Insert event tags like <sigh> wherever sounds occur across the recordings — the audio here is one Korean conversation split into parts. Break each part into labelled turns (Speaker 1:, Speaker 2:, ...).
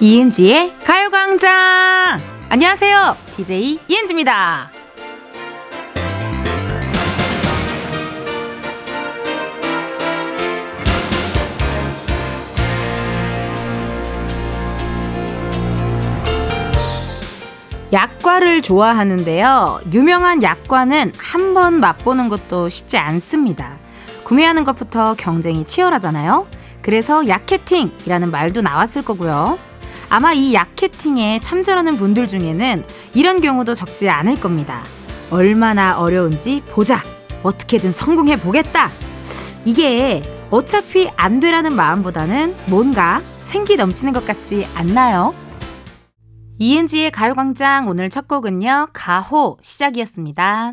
Speaker 1: 이은지의 가요광장! 안녕하세요. DJ 이은지입니다. 약과를 좋아하는데요. 유명한 약과는 한 번 맛보는 것도 쉽지 않습니다. 구매하는 것부터 경쟁이 치열하잖아요. 그래서 약캐팅이라는 말도 나왔을 거고요. 아마 이 약캐팅에 참전하는 분들 중에는 이런 경우도 적지 않을 겁니다. 얼마나 어려운지 보자. 어떻게든 성공해 보겠다. 이게 어차피 안 되라는 마음보다는 뭔가 생기 넘치는 것 같지 않나요? 이은지의 가요광장 오늘 첫 곡은요, 가호 시작이었습니다.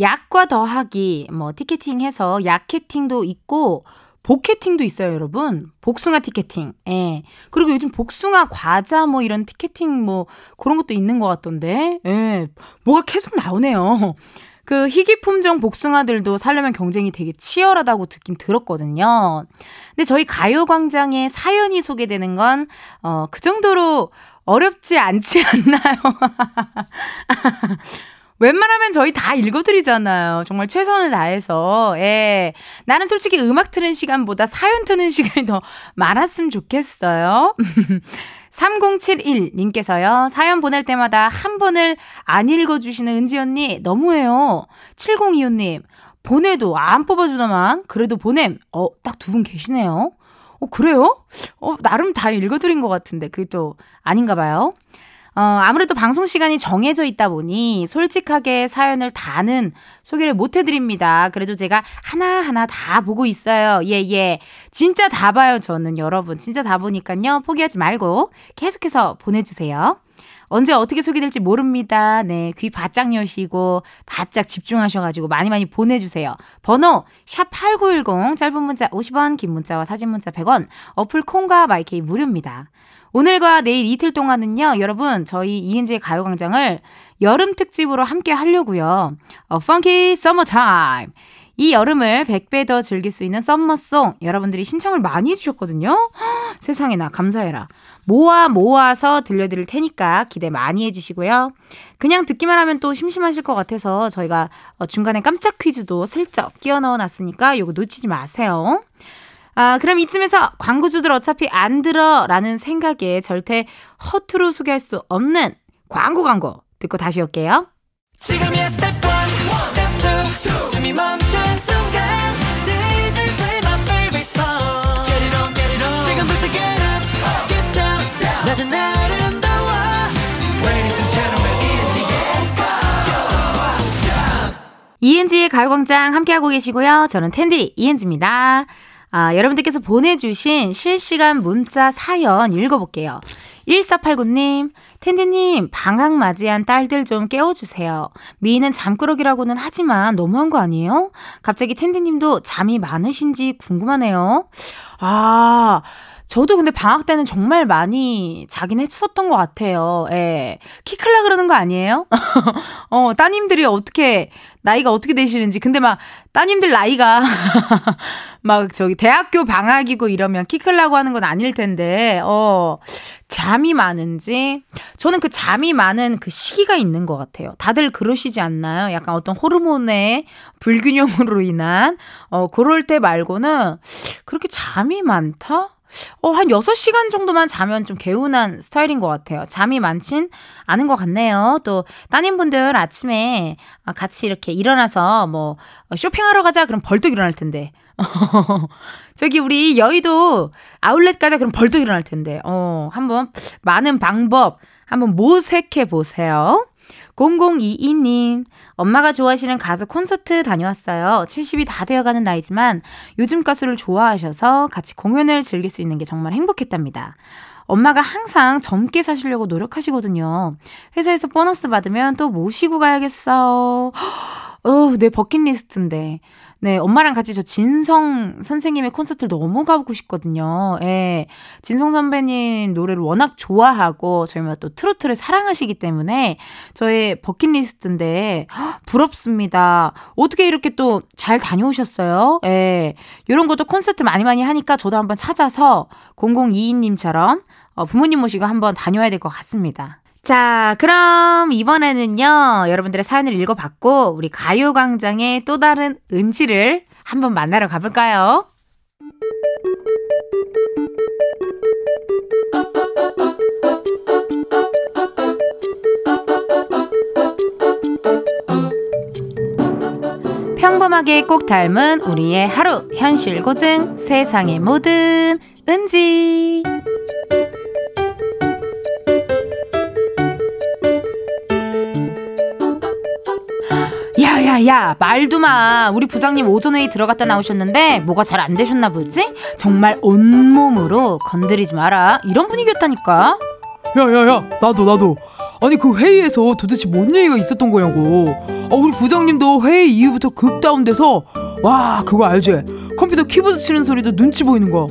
Speaker 1: 약과 더하기, 뭐, 티켓팅해서 약캐팅도 있고, 복캐팅도 있어요, 여러분. 복숭아 티켓팅. 예. 그리고 요즘 복숭아 과자 뭐 이런 티켓팅 뭐 그런 것도 있는 것 같던데. 예. 뭐가 계속 나오네요. 그 희귀 품종 복숭아들도 살려면 경쟁이 되게 치열하다고 듣긴 들었거든요. 근데 저희 가요광장에 사연이 소개되는 건, 어, 그 정도로 어렵지 않지 않나요? <laughs> 웬만하면 저희 다 읽어드리잖아요. 정말 최선을 다해서. 예. 나는 솔직히 음악 트는 시간보다 사연 트는 <laughs> 시간이 더 많았으면 좋겠어요. <laughs> 3071님께서요. 사연 보낼 때마다 한 번을 안 읽어주시는 은지 언니 너무해요. 7025님. 보내도 안 뽑아주더만 그래도 보냄. 어, 딱 두 분 계시네요. 어, 그래요? 어, 나름 다 읽어드린 것 같은데 그게 또 아닌가 봐요. 어, 아무래도 방송 시간이 정해져 있다 보니 솔직하게 사연을 다는 소개를 못 해드립니다. 그래도 제가 하나하나 다 보고 있어요. 예, 예. 진짜 다 봐요, 저는 여러분. 진짜 다 보니까요. 포기하지 말고 계속해서 보내주세요. 언제 어떻게 소개될지 모릅니다. 네, 귀 바짝 여시고 바짝 집중하셔가지고 많이 많이 보내주세요. 번호 샵 8910 짧은 문자 50원 긴 문자와 사진 문자 100원 어플 콩과 마이케이 무료입니다. 오늘과 내일 이틀 동안은요, 여러분, 저희 이은지의 가요광장을 여름 특집으로 함께 하려고요. 어, Funky Summer Time. 이 여름을 100배 더 즐길 수 있는 썸머송 여러분들이 신청을 많이 해주셨거든요. 세상에나 감사해라. 모아 모아서 들려드릴 테니까 기대 많이 해주시고요. 그냥 듣기만 하면 또 심심하실 것 같아서 저희가 어, 중간에 깜짝 퀴즈도 슬쩍 끼워 넣어 놨으니까 요거 놓치지 마세요. 아, 그럼 이쯤에서 광고주들 어차피 안 들어 라는 생각에 절대 허투루 소개할 수 없는 광고 광고 듣고 다시 올게요. 지금이야 스텝 1, 스텝 2, 숨이 멈춘 순간 DJ play my favorite song Get it on, get it on 지금부터 get up, get down 낮은 아름다워 Ladies and gentlemen, 이은지의 가요광장 이은지의 가요광장 함께하고 계시고요. 저는 텐디 이은지입니다. 아, 여러분들께서 보내주신 실시간 문자 사연 읽어볼게요. 1489님, 텐디님, 방학 맞이한 딸들 좀 깨워주세요. 미인은 잠꾸러기라고는 하지만 너무한 거 아니에요? 갑자기 텐디님도 잠이 많으신지 궁금하네요. 아, 저도 근데 방학 때는 정말 많이 자긴 했었던 것 같아요. 예. 키 클라 그러는 거 아니에요? <laughs> 어, 따님들이 어떻게, 나이가 어떻게 되시는지. 근데 막, 따님들 나이가, <laughs> 막 저기 대학교 방학이고 이러면 키 클라고 하는 건 아닐 텐데, 어, 잠이 많은지. 저는 그 잠이 많은 그 시기가 있는 것 같아요. 다들 그러시지 않나요? 약간 어떤 호르몬의 불균형으로 인한, 어, 그럴 때 말고는 그렇게 잠이 많다? 어, 한 6시간 정도만 자면 좀 개운한 스타일인 것 같아요. 잠이 많진 않은 것 같네요. 또, 따님분들 아침에 같이 이렇게 일어나서 뭐, 쇼핑하러 가자. 그럼 벌떡 일어날 텐데. <laughs> 저기 우리 여의도 아울렛 가자. 그럼 벌떡 일어날 텐데. 어, 한번 많은 방법 한번 모색해 보세요. 0022님, 엄마가 좋아하시는 가수 콘서트 다녀왔어요. 70이 다 되어가는 나이지만 요즘 가수를 좋아하셔서 같이 공연을 즐길 수 있는 게 정말 행복했답니다. 엄마가 항상 젊게 사시려고 노력하시거든요. 회사에서 보너스 받으면 또 모시고 가야겠어. <gasps> 어, 내 버킷리스트인데. 네, 엄마랑 같이 저 진성 선생님의 콘서트를 너무 가보고 싶거든요. 예. 진성 선배님 노래를 워낙 좋아하고 저희가 또 트로트를 사랑하시기 때문에 저의 버킷리스트인데 부럽습니다. 어떻게 이렇게 또 잘 다녀오셨어요? 예. 요런 것도 콘서트 많이 많이 하니까 저도 한번 찾아서 0022님처럼 어, 부모님 모시고 한번 다녀야 될 것 같습니다. 자, 그럼 이번에는요, 여러분들의 사연을 읽어봤고, 우리 가요광장의 또 다른 은지를 한번 만나러 가볼까요? 평범하게 꼭 닮은 우리의 하루 현실 고증 세상의 모든 은지 야야야 말도 마. 우리 부장님 오전 회의 들어갔다 나오셨는데 뭐가 잘 안 되셨나 보지? 정말 온몸으로 건드리지 마라. 이런 분위기였다니까.
Speaker 2: 야야야 나도 나도. 아니 그 회의에서 도대체 뭔 얘기가 있었던 거냐고. 아, 우리 부장님도 회의 이후부터 극 다운돼서 와 그거 알지? 컴퓨터 키보드 치는 소리도 눈치 보이는 거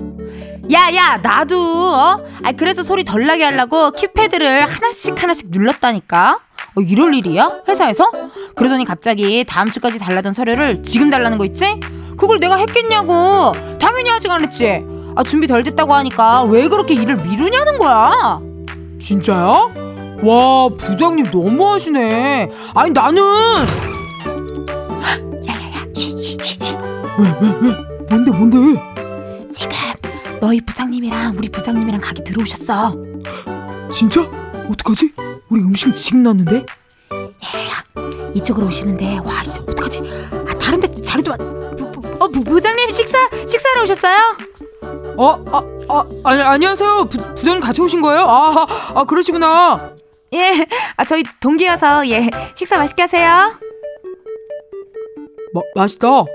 Speaker 1: 야야 나도 어? 아 그래서 소리 덜 나게 하려고 키패드를 하나씩 하나씩 눌렀다니까 어, 이럴 일이야? 회사에서? 그러더니 갑자기 다음 주까지 달라던 서류를 지금 달라는 거 있지? 그걸 내가 했겠냐고 당연히 아직 안 했지 아 준비 덜 됐다고 하니까 왜 그렇게 일을 미루냐는 거야
Speaker 2: 진짜야? 와 부장님 너무하시네 아니 나는 <gasps>
Speaker 1: 야야야 쉬쉬쉬
Speaker 2: 왜 왜 왜 뭔데 뭔데
Speaker 1: 지금 너희 부장님이랑 우리 부장님이랑 가게 들어오셨어
Speaker 2: 진짜? 어떡하지? 우리 음식 지금 났는데?
Speaker 1: 야야야 이쪽으로 오시는데 와 씨, 어떡하지 아 다른데 자리도 어 부, 부장님 식사 식사하러 오셨어요?
Speaker 2: 어? 아, 아 아니, 안녕하세요 부, 부장님 같이 오신 거예요? 아, 아 그러시구나
Speaker 1: 예, 아 저희 동기여서 예 식사 맛있게 하세요.
Speaker 2: 마, 맛있다
Speaker 1: 어,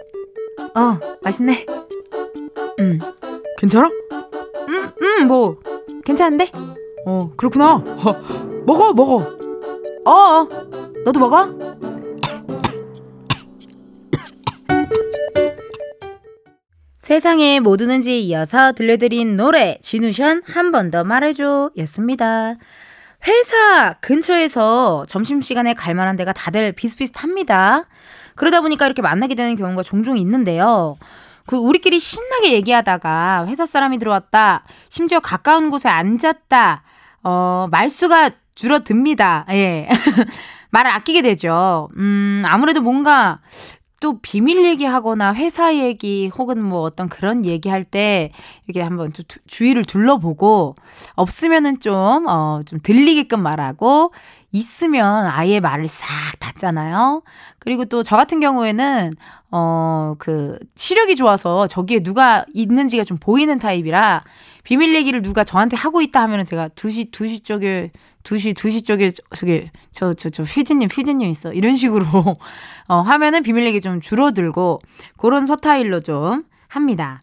Speaker 1: 맛있네. 음,
Speaker 2: 괜찮아?
Speaker 1: 음, 음, 뭐 괜찮은데?
Speaker 2: 어 그렇구나 어, 먹어 먹어
Speaker 1: 어, 어, 너도 먹어? 세상에 뭐 드는지에 이어서 들려드린 노래 진우션 한 번 더 말해줘 였습니다. 회사 근처에서 점심시간에 갈 만한 데가 다들 비슷비슷합니다. 그러다 보니까 이렇게 만나게 되는 경우가 종종 있는데요. 그 우리끼리 신나게 얘기하다가 회사 사람이 들어왔다. 심지어 가까운 곳에 앉았다. 어, 말수가 줄어듭니다. 예. <laughs> 말을 아끼게 되죠. 음, 아무래도 뭔가 또 비밀 얘기하거나 회사 얘기 혹은 뭐 어떤 그런 얘기할 때 이렇게 한번 좀 두, 주의를 둘러보고 없으면은 좀, 어, 좀 들리게끔 말하고 있으면 아예 말을 싹 닫잖아요. 그리고 또 저 같은 경우에는 어, 그 시력이 좋아서 저기에 누가 있는지가 좀 보이는 타입이라 비밀 얘기를 누가 저한테 하고 있다 하면은 제가 2시 2시 쪽에 2시 2시 쪽에 저기 저 저저 피디님 피디님 있어. 이런 식으로 <laughs> 어 하면은 비밀 얘기 좀 줄어들고 그런 서타일로 좀 합니다.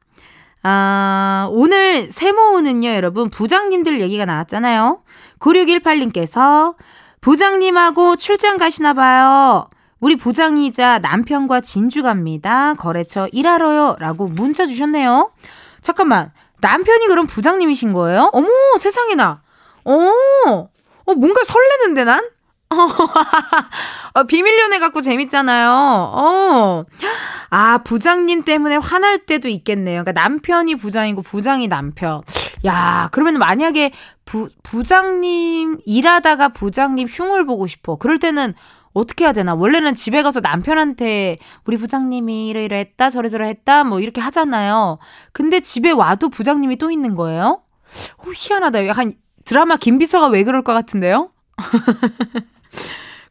Speaker 1: 아, 오늘 세모는요, 여러분, 부장님들 얘기가 나왔잖아요. 9618님께서 부장님하고 출장 가시나 봐요. 우리 부장이자 남편과 진주 갑니다. 거래처 일하러요. 라고 문자 주셨네요. 잠깐만. 남편이 그럼 부장님이신 거예요? 어머, 세상에나. 어, 어 뭔가 설레는데, 난? <laughs> 어, 비밀 연애 갖고 재밌잖아요. 어. 아, 부장님 때문에 화날 때도 있겠네요. 그러니까 남편이 부장이고 부장이 남편. 야, 그러면 만약에 부, 부장님 일하다가 부장님 흉을 보고 싶어. 그럴 때는 어떻게 해야 되나? 원래는 집에 가서 남편한테 우리 부장님이 이러이러 했다, 저래저래 했다, 뭐 이렇게 하잖아요. 근데 집에 와도 부장님이 또 있는 거예요? 오, 희한하다. 약간 드라마 김비서가 왜 그럴 것 같은데요? <laughs>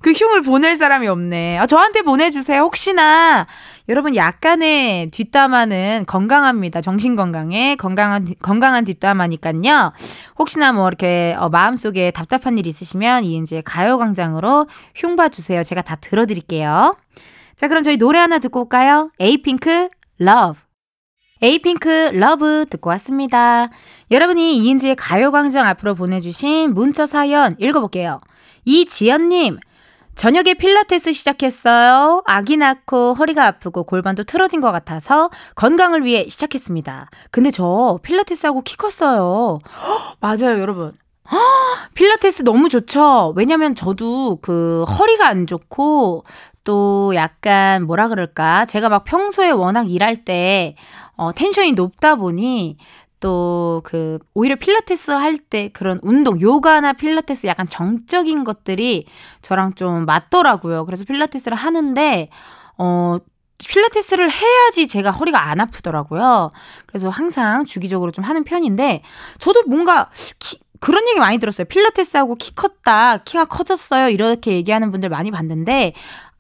Speaker 1: 그 흉을 보낼 사람이 없네. 아, 저한테 보내주세요. 혹시나 여러분 약간의 뒷담화는 건강합니다. 정신 건강에 건강한 건강한 뒷담화니까요. 혹시나 뭐 이렇게 어, 마음속에 답답한 일 있으시면 이은지의 가요 광장으로 흉 봐 주세요. 제가 다 들어 드릴게요. 자, 그럼 저희 노래 하나 듣고 올까요? 에이핑크 LUV. 에이핑크 LUV 듣고 왔습니다. 여러분이 이은지의 가요광장 앞으로 보내주신 문자 사연 읽어볼게요. 이지연님, 저녁에 필라테스 시작했어요. 아기 낳고 허리가 아프고 골반도 틀어진 것 같아서 건강을 위해 시작했습니다. 근데 저 필라테스 하고 키 컸어요. 허, <gasps> 맞아요, 여러분. 허, <gasps> 필라테스 너무 좋죠? 왜냐면 저도 그 허리가 안 좋고 또 약간 뭐라 그럴까? 제가 막 평소에 워낙 일할 때 어, 텐션이 높다 보니 또 그 오히려 필라테스 할 때 그런 운동, 요가나 필라테스 약간 정적인 것들이 저랑 좀 맞더라고요. 그래서 필라테스를 하는데 어 필라테스를 해야지 제가 허리가 안 아프더라고요. 그래서 항상 주기적으로 좀 하는 편인데 저도 뭔가 키, 그런 얘기 많이 들었어요. 필라테스하고 키 컸다, 키가 커졌어요. 이렇게 얘기하는 분들 많이 봤는데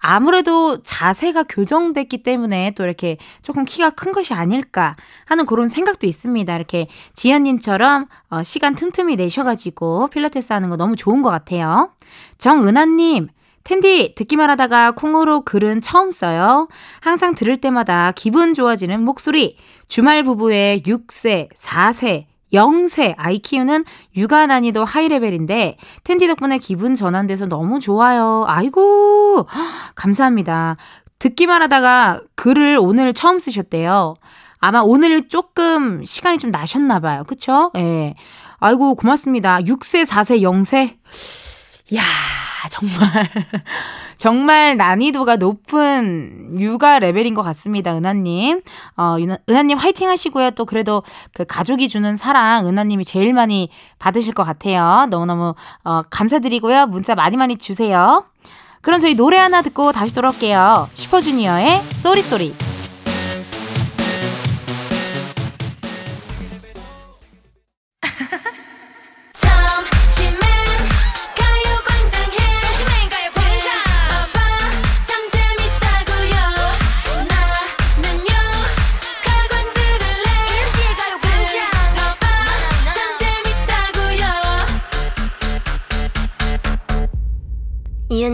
Speaker 1: 아무래도 자세가 교정됐기 때문에 또 이렇게 조금 키가 큰 것이 아닐까 하는 그런 생각도 있습니다. 이렇게 지연님처럼 어, 시간 틈틈이 내셔가지고 필라테스 하는 거 너무 좋은 것 같아요. 정은하님, 텐디 듣기만 하다가 콩으로 글은 처음 써요. 항상 들을 때마다 기분 좋아지는 목소리. 주말 부부의 6세, 4세, 0세 아이 키우는 육아 난이도 하이레벨인데 텐디 덕분에 기분 전환돼서 너무 좋아요. 아이고 감사합니다. 듣기만 하다가 글을 오늘 처음 쓰셨대요. 아마 오늘 조금 시간이 좀 나셨나 봐요. 그쵸? 예. 아이고 고맙습니다. 6세, 4세, 0세. 야 정말 <laughs> 정말 난이도가 높은 육아 레벨인 것 같습니다, 은하님. 어, 은하님 화이팅 하시고요. 또 그래도 그 가족이 주는 사랑, 은하님이 제일 많이 받으실 것 같아요. 너무너무, 어, 감사드리고요. 문자 많이 많이 주세요. 그럼 저희 노래 하나 듣고 다시 돌아올게요. 슈퍼주니어의 쏘리쏘리.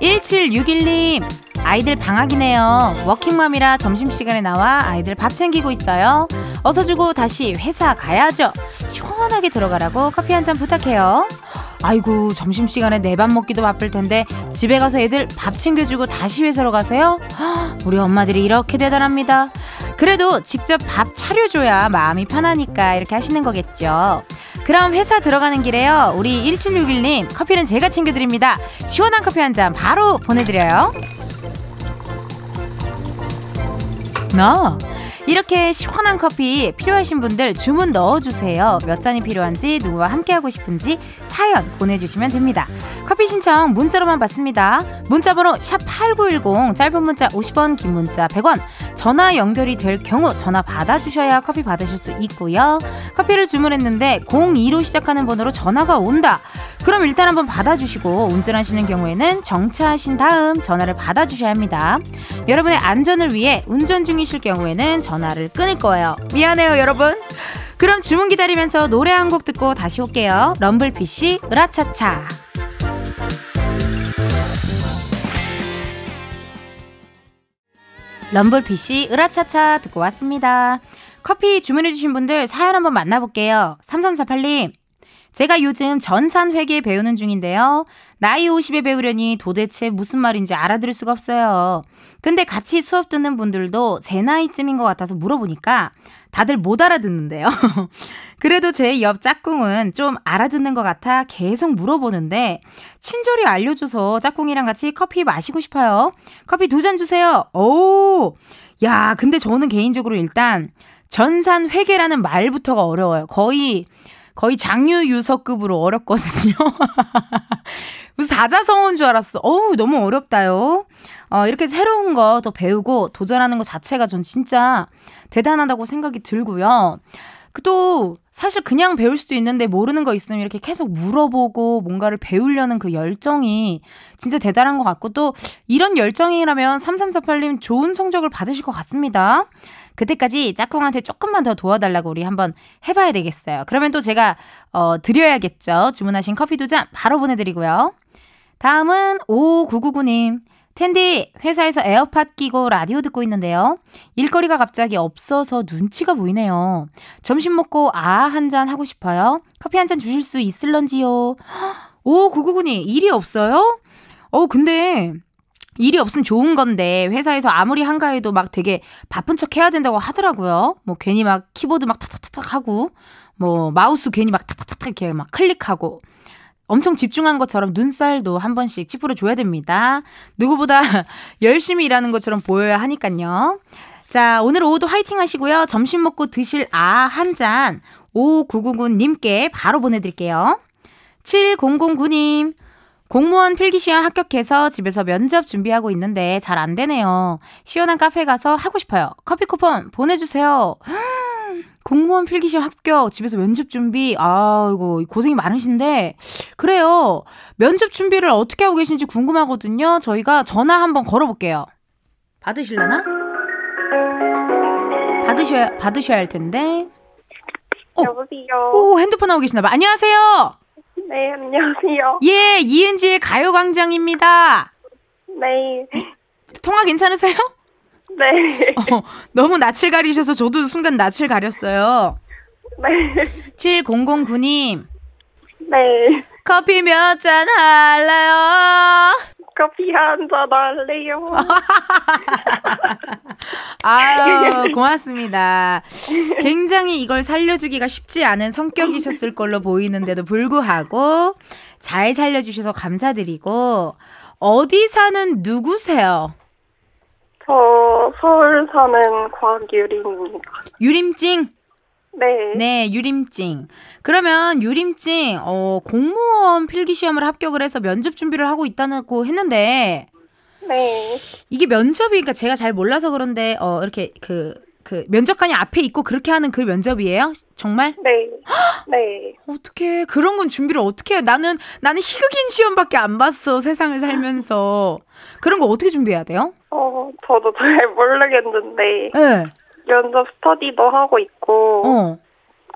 Speaker 1: 1761님, 아이들 방학이네요. 워킹맘이라 점심시간에 나와 아이들 밥 챙기고 있어요. 어서 주고 다시 회사 가야죠. 시원하게 들어가라고 커피 한 잔 부탁해요. 아이고, 점심시간에 내 밥 먹기도 바쁠 텐데 집에 가서 애들 밥 챙겨주고 다시 회사로 가세요? 우리 엄마들이 이렇게 대단합니다. 그래도 직접 밥 차려줘야 마음이 편하니까 이렇게 하시는 거겠죠. 그럼 회사 들어가는 길에요. 우리 1761님 커피는 제가 챙겨드립니다. 시원한 커피 한 잔 바로 보내드려요. 나 이렇게 시원한 커피 필요하신 분들 주문 넣어주세요. 몇 잔이 필요한지 누구와 함께하고 싶은지 사연 보내주시면 됩니다. 커피 신청 문자로만 받습니다. 문자번호 샵8910 짧은 문자 50원 긴 문자 100원 전화 연결이 될 경우 전화 받아주셔야 커피 받으실 수 있고요. 커피를 주문했는데 02로 시작하는 번호로 전화가 온다. 그럼 일단 한번 받아주시고 운전하시는 경우에는 정차하신 다음 전화를 받아주셔야 합니다. 여러분의 안전을 위해 운전 중이실 경우에는 전화 전화를 끊을 거예요. 미안해요, 여러분. 그럼 주문 기다리면서 노래 한 곡 듣고 다시 올게요. 럼블피쉬, 으라차차. 럼블피쉬, 으라차차 듣고 왔습니다. 커피 주문해주신 분들 사연 한번 만나볼게요. 3348님. 제가 요즘 전산회계 배우는 중인데요. 나이 50에 배우려니 도대체 무슨 말인지 알아들을 수가 없어요. 근데 같이 수업 듣는 분들도 제 나이쯤인 것 같아서 물어보니까 다들 못 알아듣는데요. <laughs> 그래도 제 옆 짝꿍은 좀 알아듣는 것 같아 계속 물어보는데 친절히 알려줘서 짝꿍이랑 같이 커피 마시고 싶어요. 커피 두 잔 주세요. 오, 야, 근데 저는 개인적으로 일단 전산회계라는 말부터가 어려워요. 거의 거의 장유 유서급으로 어렵거든요. <laughs> 무슨 사자성어인 줄 알았어. 어우, 너무 어렵다요. 어, 이렇게 새로운 거 더 배우고 도전하는 것 자체가 전 진짜 대단하다고 생각이 들고요. 그또 사실 그냥 배울 수도 있는데 모르는 거 있으면 이렇게 계속 물어보고 뭔가를 배우려는 그 열정이 진짜 대단한 것 같고 또 이런 열정이라면 3348님 좋은 성적을 받으실 것 같습니다. 그때까지 짝꿍한테 조금만 더 도와달라고 우리 한번 해봐야 되겠어요. 그러면 또 제가 어, 드려야겠죠. 주문하신 커피 두 잔 바로 보내드리고요. 다음은 5999님. 텐디, 회사에서 에어팟 끼고 라디오 듣고 있는데요. 일거리가 갑자기 없어서 눈치가 보이네요. 점심 먹고 아 한 잔 하고 싶어요. 커피 한 잔 주실 수 있을런지요? <gasps> 오, 999님, 일이 없어요? 어, 근데 일이 없으면 좋은 건데 회사에서 아무리 한가해도 막 되게 바쁜 척 해야 된다고 하더라고요. 뭐 괜히 막 키보드 막 탁탁탁탁 하고 뭐 마우스 괜히 막 탁탁탁탁 이렇게 막 클릭하고 엄청 집중한 것처럼 눈살도 한 번씩 찌푸려 줘야 됩니다. 누구보다 <laughs> 열심히 일하는 것처럼 보여야 하니까요. 자, 오늘 오후도 화이팅 하시고요. 점심 먹고 드실 아 한 잔 5999님께 바로 보내드릴게요. 7009님, 공무원 필기시험 합격해서 집에서 면접 준비하고 있는데 잘 안 되네요. 시원한 카페 가서 하고 싶어요. 커피 쿠폰 보내주세요. <gasps> 공무원 필기시험 합격, 집에서 면접 준비, 아이고, 고생이 많으신데, 그래요. 면접 준비를 어떻게 하고 계신지 궁금하거든요. 저희가 전화 한번 걸어볼게요. 받으실려나? 받으셔야, 받으셔야 할 텐데. 어.
Speaker 3: 여보세요.
Speaker 1: 오, 핸드폰 하고 계시나봐. 안녕하세요.
Speaker 3: 네, 안녕하세요.
Speaker 1: 예, 이은지의 가요광장입니다.
Speaker 3: 네,
Speaker 1: 통화 괜찮으세요?
Speaker 3: 네,
Speaker 1: 어, 너무 낯을 가리셔서 저도 순간 낯을 가렸어요.
Speaker 3: 네,
Speaker 1: 7009님,
Speaker 3: 네.
Speaker 1: 커피 몇 잔 할래요?
Speaker 3: 커피 한 잔 할래요. <laughs>
Speaker 1: 아유, <laughs> 고맙습니다. 굉장히 이걸 살려주기가 쉽지 않은 성격이셨을 걸로 보이는데도 불구하고 잘 살려주셔서 감사드리고, 어디 사는 누구세요?
Speaker 3: 저 서울 사는 곽유림입니다.
Speaker 1: 유림찡?
Speaker 3: 네,
Speaker 1: 네, 유림찡. 그러면 유림찡, 어, 공무원 필기 시험을 합격을 해서 면접 준비를 하고 있다고 했는데,
Speaker 3: 네,
Speaker 1: 이게 면접이, 그러니까 제가 잘 몰라서 그런데, 어, 이렇게 그, 그 면접관이 앞에 있고 그렇게 하는 그 면접이에요? 정말?
Speaker 3: 네, 네.
Speaker 1: 어떻게 그런 건 준비를 어떻게 해요? 나는 나는 희극인 시험밖에 안 봤어 세상을 살면서 그런 거 어떻게 준비해야 돼요?
Speaker 3: 어, 저도 잘 모르겠는데
Speaker 1: 네.
Speaker 3: 면접 스터디도 하고 있고
Speaker 1: 어.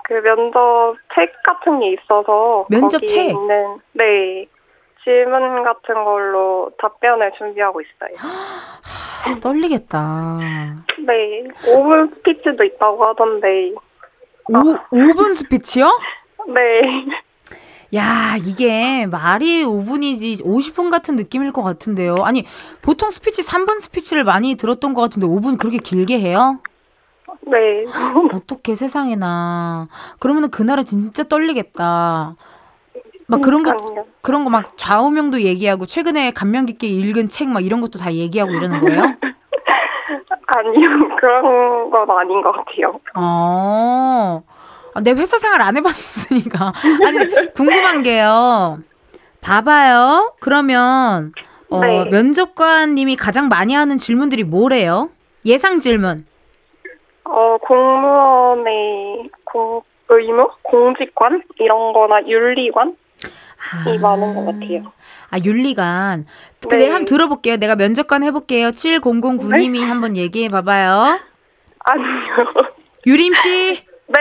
Speaker 3: 그 면접 책 같은 게 있어서
Speaker 1: 면접 책?
Speaker 3: 있는 네 질문 같은 걸로 답변을 준비하고 있어요. <gasps>
Speaker 1: 아, 떨리겠다.
Speaker 3: 네, 5분 스피치도 있다고 하던데.
Speaker 1: 오 5분 스피치요? <laughs>
Speaker 3: 네.
Speaker 1: 야, 이게 말이 5분이지 50분 같은 느낌일 것 같은데요. 아니, 보통 스피치 3분 스피치를 많이 들었던 것 같은데 5분 그렇게 길게 해요?
Speaker 3: 네. <laughs>
Speaker 1: 어떻게 세상에나. 그러면 은 그날은 진짜 떨리겠다. 막 그런 거
Speaker 3: 그러니까요.
Speaker 1: 그런 거 막 좌우명도 얘기하고 최근에 감명 깊게 읽은 책 막 이런 것도 다 얘기하고 이러는 거예요? <laughs>
Speaker 3: 아니요, 그런 건 아닌 것 같아요.
Speaker 1: 어. 아, 내 회사 생활 안 해봤으니까. 아니, 궁금한 게요. 봐봐요. 그러면, 어,
Speaker 3: 네.
Speaker 1: 면접관님이 가장 많이 하는 질문들이 뭐래요? 예상 질문.
Speaker 3: 어, 공무원의 공, 의무? 공직관? 이런 거나 윤리관? 이 많은 것 같아요.
Speaker 1: 아, 윤리관.
Speaker 3: 네.
Speaker 1: 근데 한번 들어볼게요. 내가 면접관 해볼게요. 7009님이 한번 얘기해 봐봐요.
Speaker 3: 아니요.
Speaker 1: 유림씨, <laughs>
Speaker 3: 네.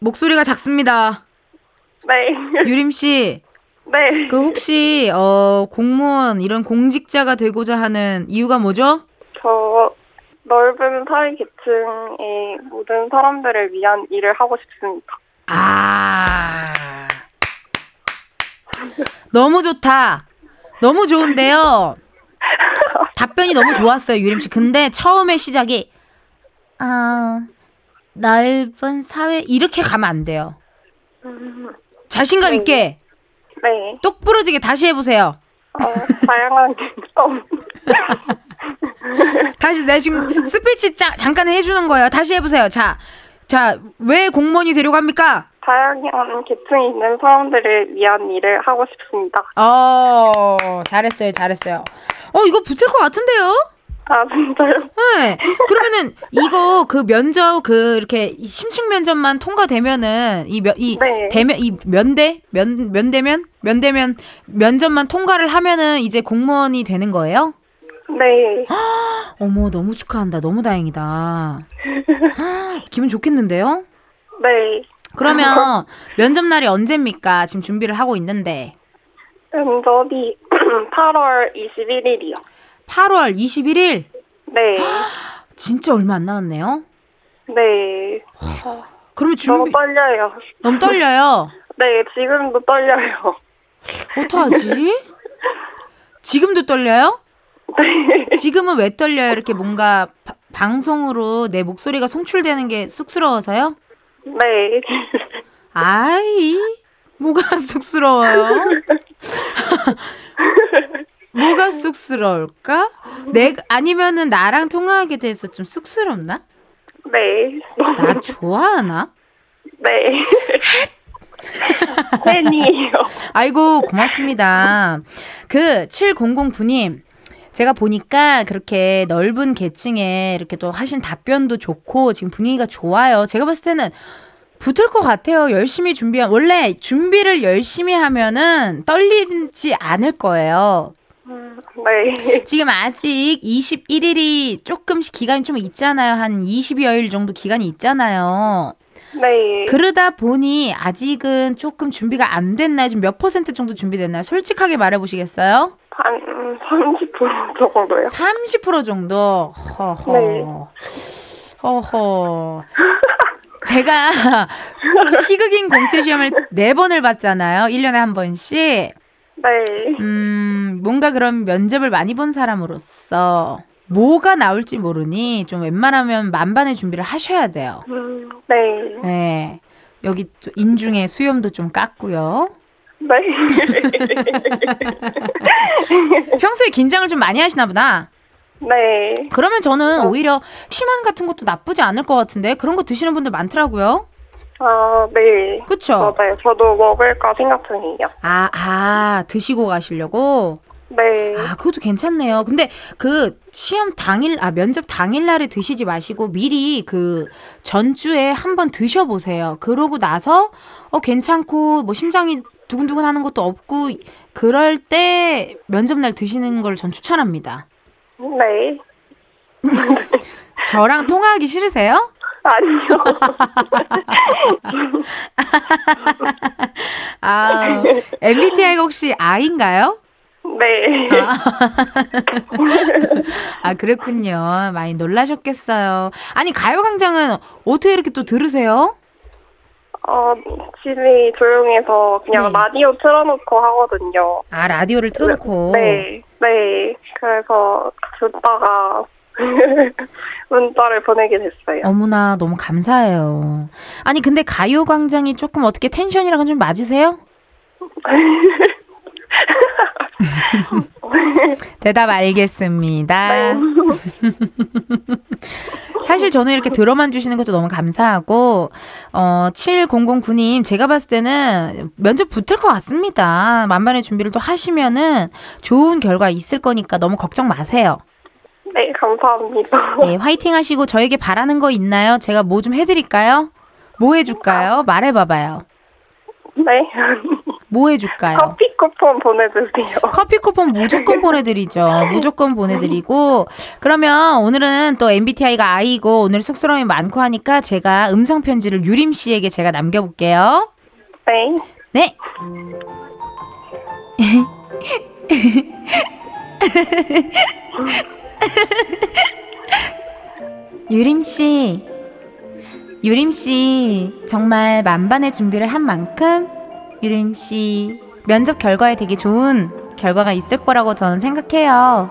Speaker 1: 목소리가 작습니다.
Speaker 3: 네.
Speaker 1: 유림씨,
Speaker 3: 네.
Speaker 1: 그 혹시, 어, 공무원, 이런 공직자가 되고자 하는 이유가 뭐죠?
Speaker 3: 저 넓은 사회 계층의 모든 사람들을 위한 일을 하고 싶습니다.
Speaker 1: 아. 너무 좋다. 너무 좋은데요. 답변이 너무 좋았어요, 유림 씨. 근데 처음에 시작이 아, 넓은 사회 이렇게 가면 안 돼요.
Speaker 3: 음,
Speaker 1: 자신감
Speaker 3: 네.
Speaker 1: 있게
Speaker 3: 네.
Speaker 1: 똑 부러지게 다시 해 보세요.
Speaker 3: 어, 다양한 어, <laughs>
Speaker 1: 다시 내 지금 스피치 짜, 잠깐 해 주는 거예요. 다시 해 보세요. 자. 자, 왜 공무원이 되려고 합니까?
Speaker 3: 다양한 계층이 있는 사람들을 위한 일을 하고 싶습니다.
Speaker 1: 어, 잘했어요. 잘했어요. 어, 이거 붙을 것 같은데요?
Speaker 3: 아 진짜요?
Speaker 1: 네. 그러면은 이거 그 면접 그 이렇게 심층 면접만 통과되면은 이면이
Speaker 3: 네.
Speaker 1: 대면 이 면대 면 면대면 면대면 면접만 통과를 하면은 이제 공무원이 되는 거예요?
Speaker 3: 네. <gasps>
Speaker 1: 어머 너무 축하한다. 너무 다행이다. <laughs> 기분 좋겠는데요?
Speaker 3: 네.
Speaker 1: 그러면 면접 날이 언제입니까? 지금 준비를 하고 있는데.
Speaker 3: 면접이 8월 21일이요.
Speaker 1: 8월 21일.
Speaker 3: 네. <gasps>
Speaker 1: 진짜 얼마 안 남았네요.
Speaker 3: 네.
Speaker 1: 그러면
Speaker 3: 너무
Speaker 1: 준비
Speaker 3: 떨려요.
Speaker 1: 너무 떨려요. <laughs>
Speaker 3: 네, 지금도 떨려요.
Speaker 1: 어떡하지? <laughs> 지금도 떨려요?
Speaker 3: 네.
Speaker 1: 지금은 왜 떨려요? 이렇게 뭔가 바- 방송으로 내 목소리가 송출되는 게 쑥스러워서요?
Speaker 3: 네.
Speaker 1: 아이, 뭐가 쑥스러워요? 뭐가 쑥스러울까? 내 아니면은 나랑 통화하게 돼서 좀 쑥스럽나?
Speaker 3: 네.
Speaker 1: 나 좋아하나?
Speaker 3: 네. <laughs> 팬이에요.
Speaker 1: 아이고 고맙습니다. 그 7009님 제가 보니까 그렇게 넓은 계층에 이렇게 또 하신 답변도 좋고 지금 분위기가 좋아요. 제가 봤을 때는 붙을 것 같아요. 열심히 준비한 원래 준비를 열심히 하면은 떨리지 않을 거예요.
Speaker 3: 음, 네. <laughs>
Speaker 1: 지금 아직 21일이 조금씩 기간이 좀 있잖아요. 한 20여일 정도 기간이 있잖아요.
Speaker 3: 네.
Speaker 1: 그러다 보니 아직은 조금 준비가 안 됐나요? 지금 몇 퍼센트 정도 준비됐나요? 솔직하게 말해 보시겠어요?
Speaker 3: 한 음, 30% 정도요.
Speaker 1: 30% 정도. 허허.
Speaker 3: 네.
Speaker 1: 허허. 제가 희극인 공채 시험을 네 번을 봤잖아요. 1년에 한 번씩.
Speaker 3: 네.
Speaker 1: 음, 뭔가 그런 면접을 많이 본 사람으로서 뭐가 나올지 모르니 좀 웬만하면 만반의 준비를 하셔야 돼요.
Speaker 3: 음, 네.
Speaker 1: 네. 여기 또 인중에 수염도 좀 깎고요.
Speaker 3: 네. <laughs>
Speaker 1: 평소에 긴장을 좀 많이 하시나 보다.
Speaker 3: 네.
Speaker 1: 그러면 저는 오히려 심한 같은 것도 나쁘지 않을 것 같은데 그런 거 드시는 분들 많더라고요.
Speaker 3: 아, 네.
Speaker 1: 그쵸?
Speaker 3: 맞아요. 저도 먹을까 생각 중이에요.
Speaker 1: 아, 아, 드시고 가시려고?
Speaker 3: 네.
Speaker 1: 아, 그것도 괜찮네요. 근데 그 시험 당일, 아, 면접 당일 날에 드시지 마시고 미리 그 전주에 한번 드셔보세요. 그러고 나서, 어, 괜찮고, 뭐 심장이 두근두근 하는 것도 없고, 그럴 때 면접날 드시는 걸 전 추천합니다.
Speaker 3: 네. <laughs>
Speaker 1: 저랑 통화하기 싫으세요?
Speaker 3: 아니요. <laughs>
Speaker 1: 아, MBTI가 혹시 I인가요?
Speaker 3: 네. <laughs>
Speaker 1: 아, 그렇군요. 많이 놀라셨겠어요. 아니, 가요광장은 어떻게 이렇게 또 들으세요?
Speaker 3: 어, 집이 조용해서 그냥
Speaker 1: 네.
Speaker 3: 라디오 틀어놓고 하거든요.
Speaker 1: 아, 라디오를 틀어놓고.
Speaker 3: 네. 네. 그래서 듣다가 <laughs> 문자를 보내게 됐어요.
Speaker 1: 어머나, 너무 감사해요. 아니, 근데 가요광장이 조금 어떻게 텐션이랑은 좀 맞으세요? <laughs> <laughs> 대답 알겠습니다.
Speaker 3: 네.
Speaker 1: 사실 저는 이렇게 들어만 주시는 것도 너무 감사하고, 어, 7009님, 제가 봤을 때는 면접 붙을 것 같습니다. 만반의 준비를 또 하시면은 좋은 결과 있을 거니까 너무 걱정 마세요.
Speaker 3: 네, 감사합니다.
Speaker 1: 네, 화이팅 하시고 저에게 바라는 거 있나요? 제가 뭐 좀 해드릴까요? 뭐 해줄까요? 말해봐봐요.
Speaker 3: 네.
Speaker 1: 뭐 해줄까요?
Speaker 3: 커피 쿠폰 보내주세요.
Speaker 1: 커피 쿠폰 무조건 <laughs> 보내드리죠. 무조건 보내드리고 그러면 오늘은 또 MBTI가 I고 오늘 쑥스러움이 많고 하니까 제가 음성 편지를 유림 씨에게 제가 남겨볼게요.
Speaker 3: 네.
Speaker 1: 네. <laughs> 유림 씨, 유림 씨 정말 만반의 준비를 한 만큼 유림 씨 면접 결과에 되게 좋은 결과가 있을 거라고 저는 생각해요.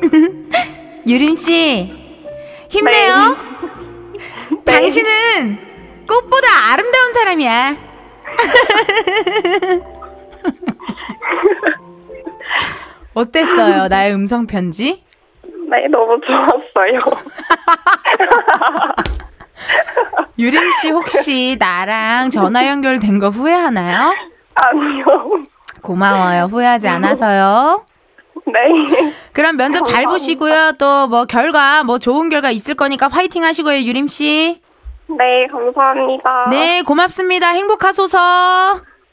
Speaker 1: <laughs> 유림 씨 힘내요. <laughs> 당신은 꽃보다 아름다운 사람이야. <laughs> 어땠어요? 나의 음성 편지?
Speaker 3: 네, 너무 좋았어요.
Speaker 1: 유림 씨 혹시 나랑 전화 연결된 거 후회하나요? 고마워요. 후회하지 않아서요.
Speaker 3: 네.
Speaker 1: 그럼 면접 잘 보시고요. 또 뭐 결과 뭐 좋은 결과 있을 거니까 화이팅 하시고요, 유림 씨.
Speaker 3: 네, 감사합니다.
Speaker 1: 네, 고맙습니다. 행복하소서.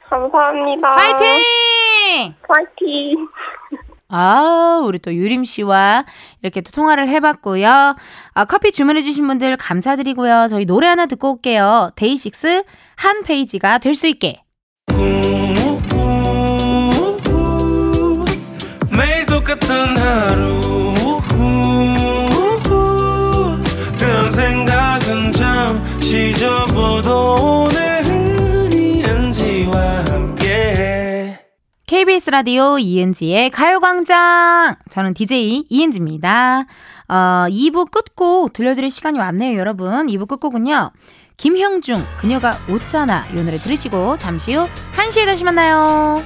Speaker 3: 감사합니다.
Speaker 1: 화이팅!
Speaker 3: 파이팅!
Speaker 1: 아, 우리 또 유림 씨와 이렇게 또 통화를 해봤고요. 아, 커피 주문해주신 분들 감사드리고요. 저희 노래 하나 듣고 올게요. 데이식스 한 페이지가 될 수 있게.
Speaker 4: 같은 하루. 그런 생각은 잠시 접어도 오늘은 이은지와 함께.
Speaker 1: KBS 라디오 이은지의 가요광장. 저는 DJ 이은지입니다. 어, 2부 끝곡 들려드릴 시간이 왔네요 여러분. 2부 끝곡은요. 김형중 그녀가 웃잖아. 이 노래 들으시고 잠시 후 1시에 다시 만나요.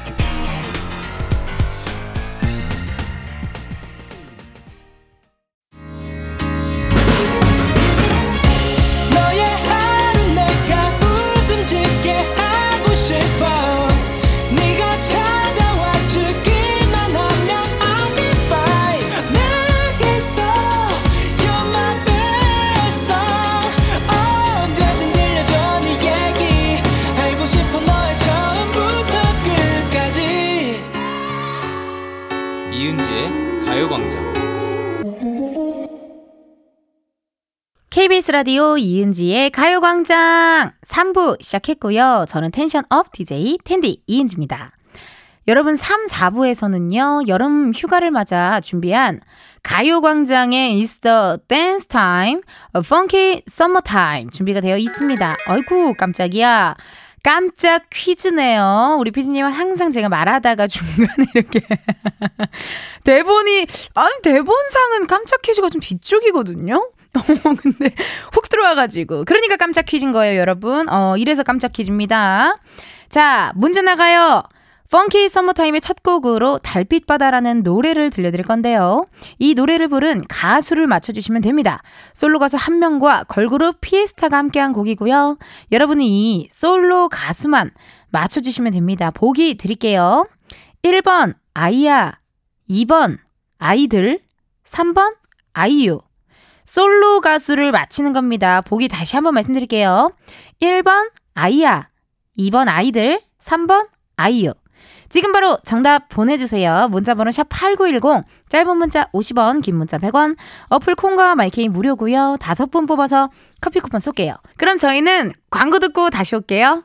Speaker 1: 라디오 이은지의 가요광장 3부 시작했고요. 저는 텐션업 DJ 텐디 이은지입니다. 여러분 3, 4부에서는요. 여름 휴가를 맞아 준비한 가요광장의 Dance Time, a Funky Summer Time 준비가 되어 있습니다. 어이구 깜짝이야. 깜짝 퀴즈네요. 우리 피디님은 항상 제가 말하다가 중간에 이렇게 <laughs> 대본이 아니 대본상은 깜짝 퀴즈가 좀 뒤쪽이거든요. <laughs> 어, 근데 훅 들어와가지고 그러니까 깜짝 퀴즈인 거예요, 여러분. 어 이래서 깜짝 퀴즈입니다. 자 문제 나가요. 펑키 서머타임의 첫 곡으로 달빛바다라는 노래를 들려드릴 건데요. 이 노래를 부른 가수를 맞춰주시면 됩니다. 솔로 가수 한 명과 걸그룹 피에스타가 함께한 곡이고요. 여러분이 이 솔로 가수만 맞춰주시면 됩니다. 보기 드릴게요. 1번 아이야, 2번 아이들, 3번 아이유. 솔로 가수를 맞히는 겁니다. 보기 다시 한번 말씀드릴게요. 1번 아이야, 2번 아이들, 3번 아이유. 지금 바로 정답 보내주세요. 문자번호 샵 8910, 짧은 문자 50원, 긴 문자 100원, 어플 콩과 마이케이 무료고요. 다섯 분 뽑아서 커피 쿠폰 쏠게요. 그럼 저희는 광고 듣고 다시 올게요.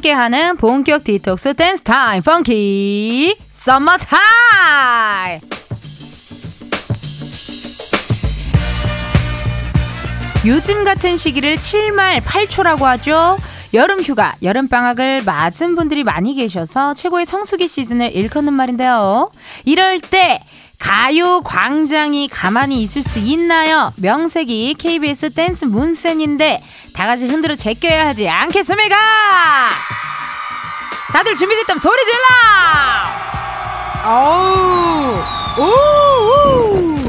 Speaker 1: 함께하는 본격 디톡스 댄스 타임 Funky Summer Time 요즘 같은 시기를 7말 8초라고 하죠. 여름 휴가, 여름 방학을 맞은 분들이 많이 계셔서 최고의 성수기 시즌을 일컫는 말인데요. 이럴 때 가요 광장이 가만히 있을 수 있나요? 명색이 KBS 댄스 문센인데 다 같이 흔들어 제껴야 하지 않겠습니까? 다들 준비됐다면 소리 질러! 어우, 오, 오.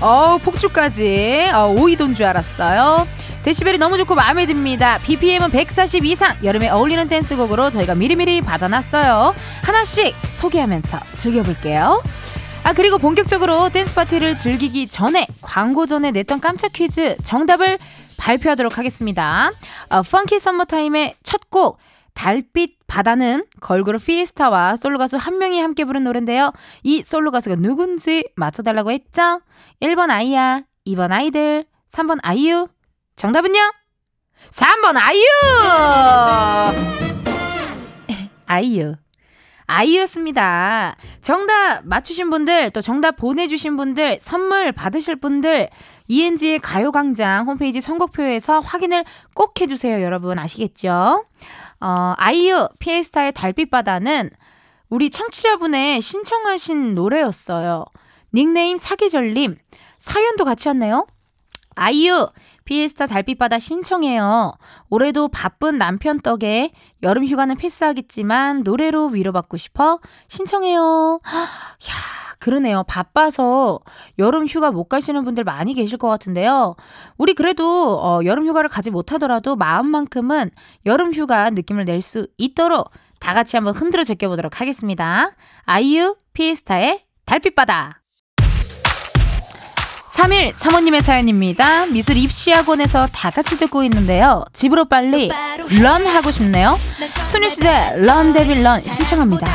Speaker 1: 어 폭주까지 어, 오이돈 줄 알았어요. 데시벨이 너무 좋고 마음에 듭니다. BPM은 140 이상 여름에 어울리는 댄스곡으로 저희가 미리미리 받아놨어요. 하나씩 소개하면서 즐겨볼게요. 아 그리고 본격적으로 댄스 파티를 즐기기 전에 광고 전에 냈던 깜짝 퀴즈 정답을 발표하도록 하겠습니다. 어, 펑키 썸머타임의 첫 곡 달빛 바다는 걸그룹 피에스타와 솔로 가수 한 명이 함께 부른 노래인데요. 이 솔로 가수가 누군지 맞춰달라고 했죠? 1번 아이야, 2번 아이들, 3번 아이유. 정답은요? 3번 아이유! <laughs> 아이유. 아이유였습니다. 정답 맞추신 분들, 또 정답 보내주신 분들, 선물 받으실 분들, ENG의 가요광장 홈페이지 선곡표에서 확인을 꼭 해주세요, 여러분. 아시겠죠? 어, 아이유, 피에스타의 달빛바다는 우리 청취자분의 신청하신 노래였어요. 닉네임 사계절님, 사연도 같이 왔네요. 아이유, 피에스타 달빛바다 신청해요. 올해도 바쁜 남편 덕에 여름 휴가는 패스하겠지만 노래로 위로받고 싶어 신청해요. <gasps> 야, 그러네요. 바빠서 여름 휴가 못 가시는 분들 많이 계실 것 같은데요. 우리 그래도 어, 여름 휴가를 가지 못하더라도 마음만큼은 여름 휴가 느낌을 낼 수 있도록 다 같이 한번 흔들어 제껴보도록 하겠습니다. 아이유, 피에스타의 달빛바다. 3일 사모님의 사연입니다. 미술 입시학원에서 다 같이 듣고 있는데요. 집으로 빨리 런 하고 싶네요. 소녀시대 런 데빌 런 신청합니다.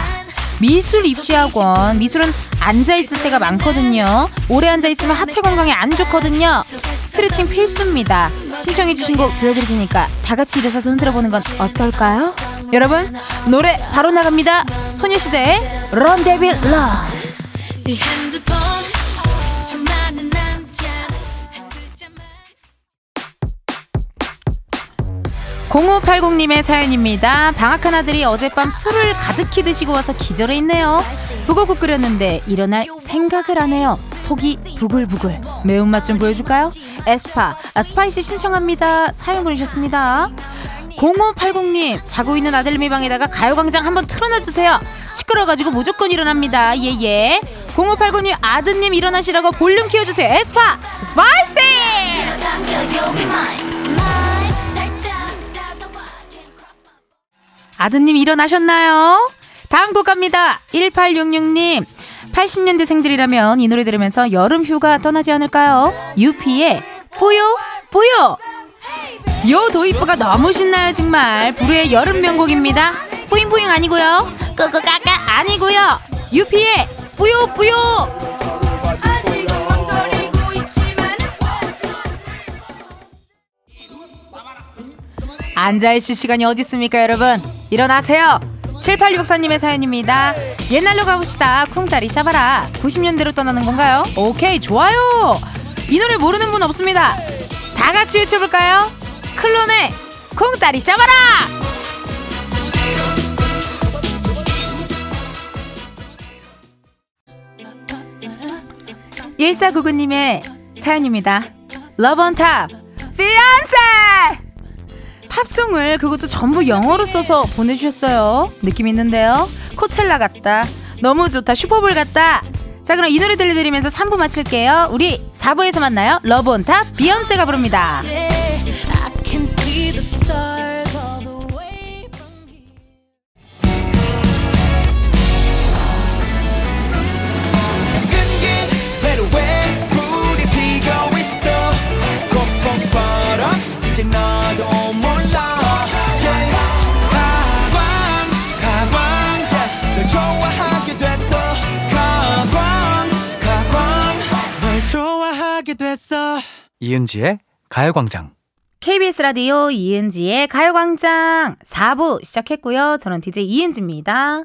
Speaker 1: 미술 입시학원. 미술은 앉아있을 때가 많거든요. 오래 앉아있으면 하체 건강에 안 좋거든요. 스트레칭 필수입니다. 신청해주신 곡 들려드릴 테니까 다 같이 일어서서 흔들어보는 건 어떨까요? 여러분, 노래 바로 나갑니다. 소녀시대의 런 데빌 러. 0580님의 사연입니다. 방학한 아들이 어젯밤 술을 가득히 드시고 와서 기절해 있네요. 북어국 끓였는데 일어날 생각을 안 해요. 속이 부글부글. 매운맛 좀 보여줄까요? 에스파, 아, Spicy 신청합니다. 사연 보내셨습니다. 0580님, 자고 있는 아드님 방에다가 가요광장 한번 틀어놔주세요. 시끄러워가지고 무조건 일어납니다. 예, 예. 0580님, 아드님 일어나시라고 볼륨 키워주세요. 에스파, Spicy! 아드님 일어나셨나요? 다음 곡 갑니다. 1866님. 80년대생들이라면 이 노래 들으면서 여름 휴가 떠나지 않을까요? 유피의 뿌요 뿌요 요 도입부가 너무 신나요 정말 불후의 여름 명곡입니다 뿌잉뿌잉 아니고요 끄끄까까 아니고요 유피의 뿌요 뿌요 앉아있을 시간이 어디 있습니까 여러분? 일어나세요. 7864님의 사연입니다. 옛날로 가봅시다. 쿵따리 샤바라. 90년대로 떠나는 건가요? 오케이 좋아요. 이 노래 모르는 분 없습니다. 다 같이 외쳐볼까요? 클론의 쿵따리 샤바라! 1499님의 사연입니다. Love On Top 비욘세 팝송을 그것도 전부 영어로 써서 보내주셨어요. 느낌 있는데요. 코첼라 같다. 너무 좋다. 슈퍼볼 같다. 자 그럼 이 노래 들려드리면서 3부 마칠게요. 우리 4부에서 만나요. Love On Top 비욘세가 부릅니다.
Speaker 5: 이은지의 가요광장.
Speaker 1: KBS 라디오 이은지의 가요광장 4부 시작했고요. 저는 DJ 이은지입니다.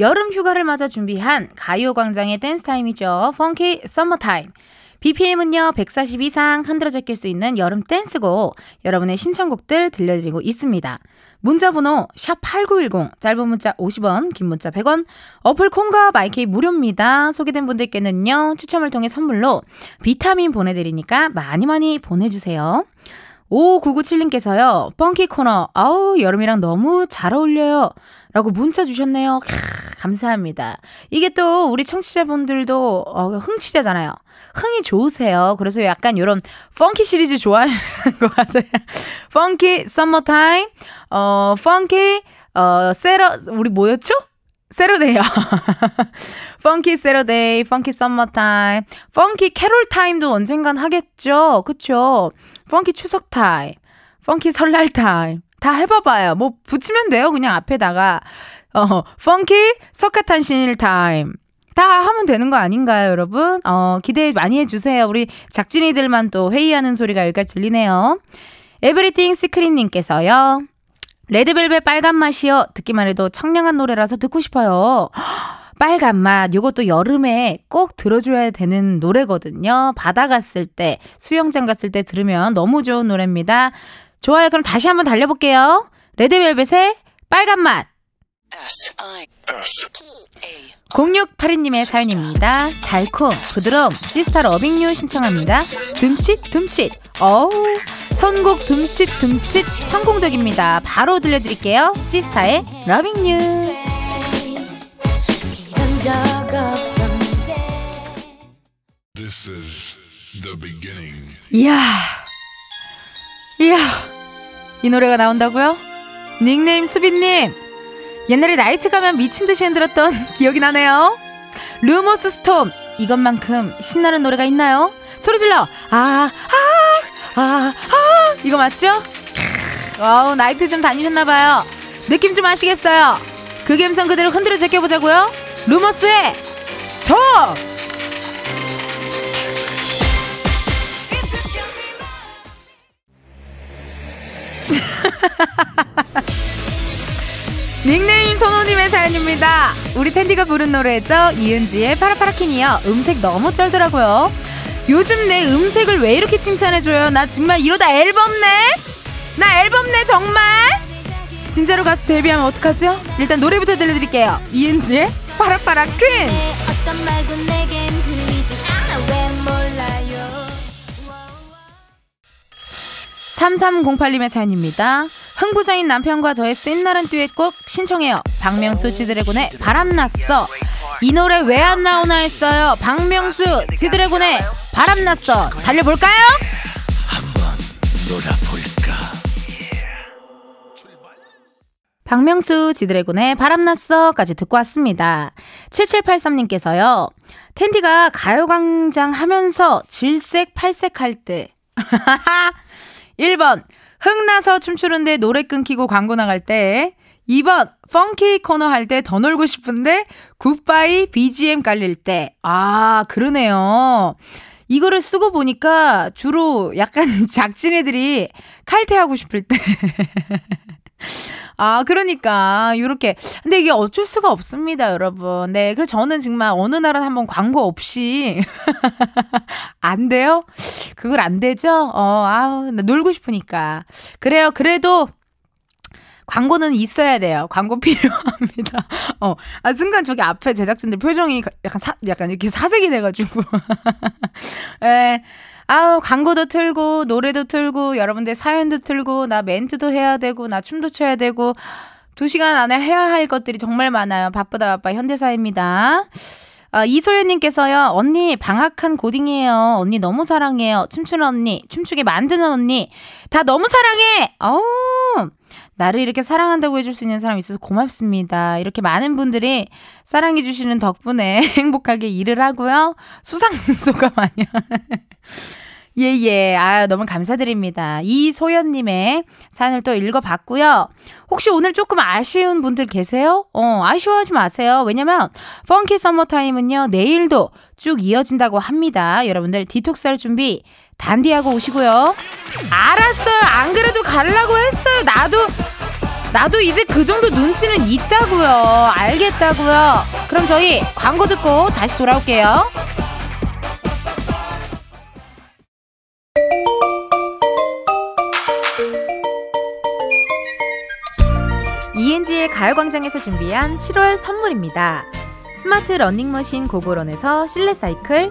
Speaker 1: 여름 휴가를 맞아 준비한 가요광장의 댄스 타임이죠. Funky Summer Time. BPM은요 140 이상 흔들어 제낄 수 있는 여름 댄스곡 여러분의 신청곡들 들려드리고 있습니다. 문자번호 샵8910 짧은 문자 50원 긴 문자 100원 어플 콩과 마이케이 무료입니다. 소개된 분들께는요 추첨을 통해 선물로 비타민 보내드리니까 많이 많이 보내주세요. 5997님께서요, Funky 코너, 아우, 여름이랑 너무 잘 어울려요. 라고 문자 주셨네요. 캬, 감사합니다. 이게 또 우리 청취자분들도 어, 흥취자잖아요. 흥이 좋으세요. 그래서 약간 이런 Funky 시리즈 좋아하시는 <laughs> 것 같아요. Funky Summer Time, 어, Funky, 어, Satur, 우리 뭐였죠? Saturday요. <laughs> Funky Saturday, Funky Summer Time, Funky 캐롤 타임도 언젠간 하겠죠. 그쵸? Funky 추석 타임, Funky 설날 타임. 다 해봐봐요. 뭐 붙이면 돼요. 그냥 앞에다가. 어, Funky 석가탄신일 타임. 다 하면 되는 거 아닌가요, 여러분? 어, 기대 많이 해주세요. 우리 작진이들만 또 회의하는 소리가 여기까지 들리네요. Everything Screen님께서요. 레드벨벳 빨간 맛이요. 듣기만 해도 청량한 노래라서 듣고 싶어요. 빨간 맛, 요것도 여름에 꼭 들어줘야 되는 노래거든요. 바다 갔을 때, 수영장 갔을 때 들으면 너무 좋은 노래입니다. 좋아요. 그럼 다시 한번 달려볼게요. 레드벨벳의 빨간 맛. 0682님의 사연입니다. 달콤, 부드러움, 시스타 러빙유 신청합니다. 둠칫, 둠칫. 어우, 선곡 둠칫, 둠칫 성공적입니다. 바로 들려드릴게요. 시스타의 Loving U.
Speaker 6: 이런 적 없었는데
Speaker 7: This is the beginning.
Speaker 1: 이야, 이야, 이 노래가 나온다고요? 닉네임 수빈님, 옛날에 나이트 가면 미친 듯이 흔들었던 <laughs> 기억이 나네요. 루머스 Storm, 이것만큼 신나는 노래가 있나요? 소리 질러! 아, 아, 아, 아, 이거 맞죠? 크, 어우, 나이트 좀 다니셨나봐요. 느낌 좀 아시겠어요? 그 감성 그대로 흔들어 제껴보자고요. 루머스의 Storm! <laughs> 닉네임 선호님의 사연입니다. 우리 은디가 부른 노래죠. 이은지의 파라파라퀸이요. 음색 너무 쩔더라고요. 요즘 내 음색을 왜 이렇게 칭찬해줘요? 나 정말 이러다 앨범 내? 나 앨범 내 정말? 진짜로 가수 데뷔하면 어떡하죠? 일단 노래부터 들려드릴게요. 이은지의 파라파라퀸!
Speaker 6: 왜 몰라요
Speaker 1: 3308님의 사연입니다. 흥부자인 남편과 저의 쓴나른 듀엣곡 신청해요. 박명수 지드래곤의 바람났어. 이 노래 왜 안 나오나 했어요. 박명수 지드래곤의 바람났어. 달려볼까요? 박명수 지드래곤의 바람났어까지 듣고 왔습니다. 7783님께서요. 텐디가 가요광장 하면서 질색 팔색할 때 <laughs> 1번 흥나서 춤추는데 노래 끊기고 광고 나갈 때 2번 펑키 코너 할 때 더 놀고 싶은데 굿바이 BGM 깔릴 때 아 그러네요 이거를 쓰고 보니까 주로 약간 <laughs> 작진 애들이 칼퇴하고 싶을 때 <laughs> <laughs> 아, 그러니까, 요렇게. 근데 이게 어쩔 수가 없습니다, 여러분. 네. 그래서 저는 정말 어느 날은 한번 광고 없이. <laughs> 안 돼요? 그걸 안 되죠? 어, 아우, 나 놀고 싶으니까. 그래요. 그래도 광고는 있어야 돼요. 광고 <laughs> 필요합니다. 어, 아, 순간 저기 앞에 제작진들 표정이 약간 사, 약간 이렇게 사색이 돼가지고. 에, 아우, 광고도 틀고, 노래도 틀고, 여러분들 사연도 틀고, 나 멘트도 해야 되고, 나 춤도 춰야 되고, 두 시간 안에 해야 할 것들이 정말 많아요. 바쁘다 바빠 현대사입니다. 아, 이소연님께서요, 언니, 방학한 고딩이에요. 언니 너무 사랑해요. 춤추는 언니, 춤추게 만드는 언니, 다 너무 사랑해! 어우, 나를 이렇게 사랑한다고 해줄 수 있는 사람이 있어서 고맙습니다. 이렇게 많은 분들이 사랑해주시는 덕분에 <laughs> 행복하게 일을 하고요. 수상소감 마냥. <laughs> 예, 예. 아, 너무 감사드립니다. 이소연님의 사연을 또 읽어봤고요. 혹시 오늘 조금 아쉬운 분들 계세요? 어, 아쉬워하지 마세요. 왜냐면, Funky Summer Time은요, 내일도 쭉 이어진다고 합니다. 여러분들 디톡스 할 준비 단디하고 오시고요. 알았어요. 안 그래도 가려고 했어요. 나도, 나도 이제 그 정도 눈치는 있다고요. 알겠다고요. 그럼 저희 광고 듣고 다시 돌아올게요. ENG의 가요광장에서 준비한 7월 선물입니다. 스마트 러닝머신 고고런에서 실내 사이클,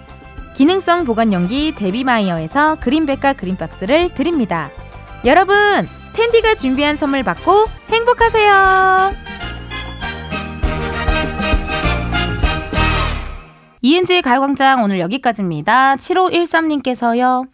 Speaker 1: 기능성 보관용기 데비마이어에서 그린백과 그린박스를 드립니다. 여러분, 텐디가 준비한 선물 받고 행복하세요. 이은지의 가요광장 오늘 여기까지입니다. 7513님께서요.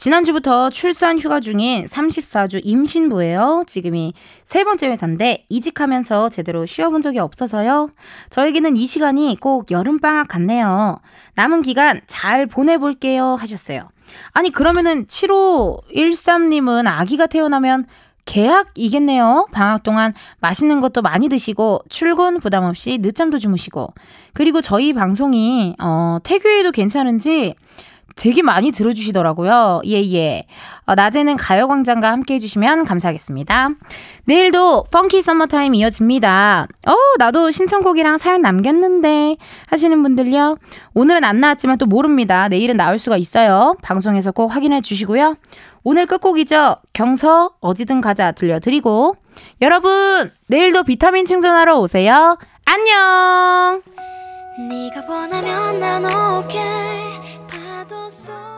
Speaker 1: 지난주부터 출산 휴가 중인 34주 임신부예요. 지금이 세 번째 회사인데 이직하면서 제대로 쉬어본 적이 없어서요. 저에게는 이 시간이 꼭 여름방학 같네요. 남은 기간 잘 보내볼게요 하셨어요. 아니 그러면은 7513님은 아기가 태어나면 계약이겠네요. 방학 동안 맛있는 것도 많이 드시고 출근 부담 없이 늦잠도 주무시고 그리고 저희 방송이 어 태교에도 괜찮은지 되게 많이 들어주시더라고요. 예, 예. 어, 낮에는 가요광장과 함께 해주시면 감사하겠습니다. 내일도 펑키 서머타임 이어집니다. 어, 나도 신청곡이랑 사연 남겼는데 하시는 분들요. 오늘은 안 나왔지만 또 모릅니다. 내일은 나올 수가 있어요. 방송에서 꼭 확인해 주시고요. 오늘 끝곡이죠. 경서 어디든 가자 들려드리고 여러분 내일도 비타민 충전하러 오세요. 안녕.
Speaker 6: とそう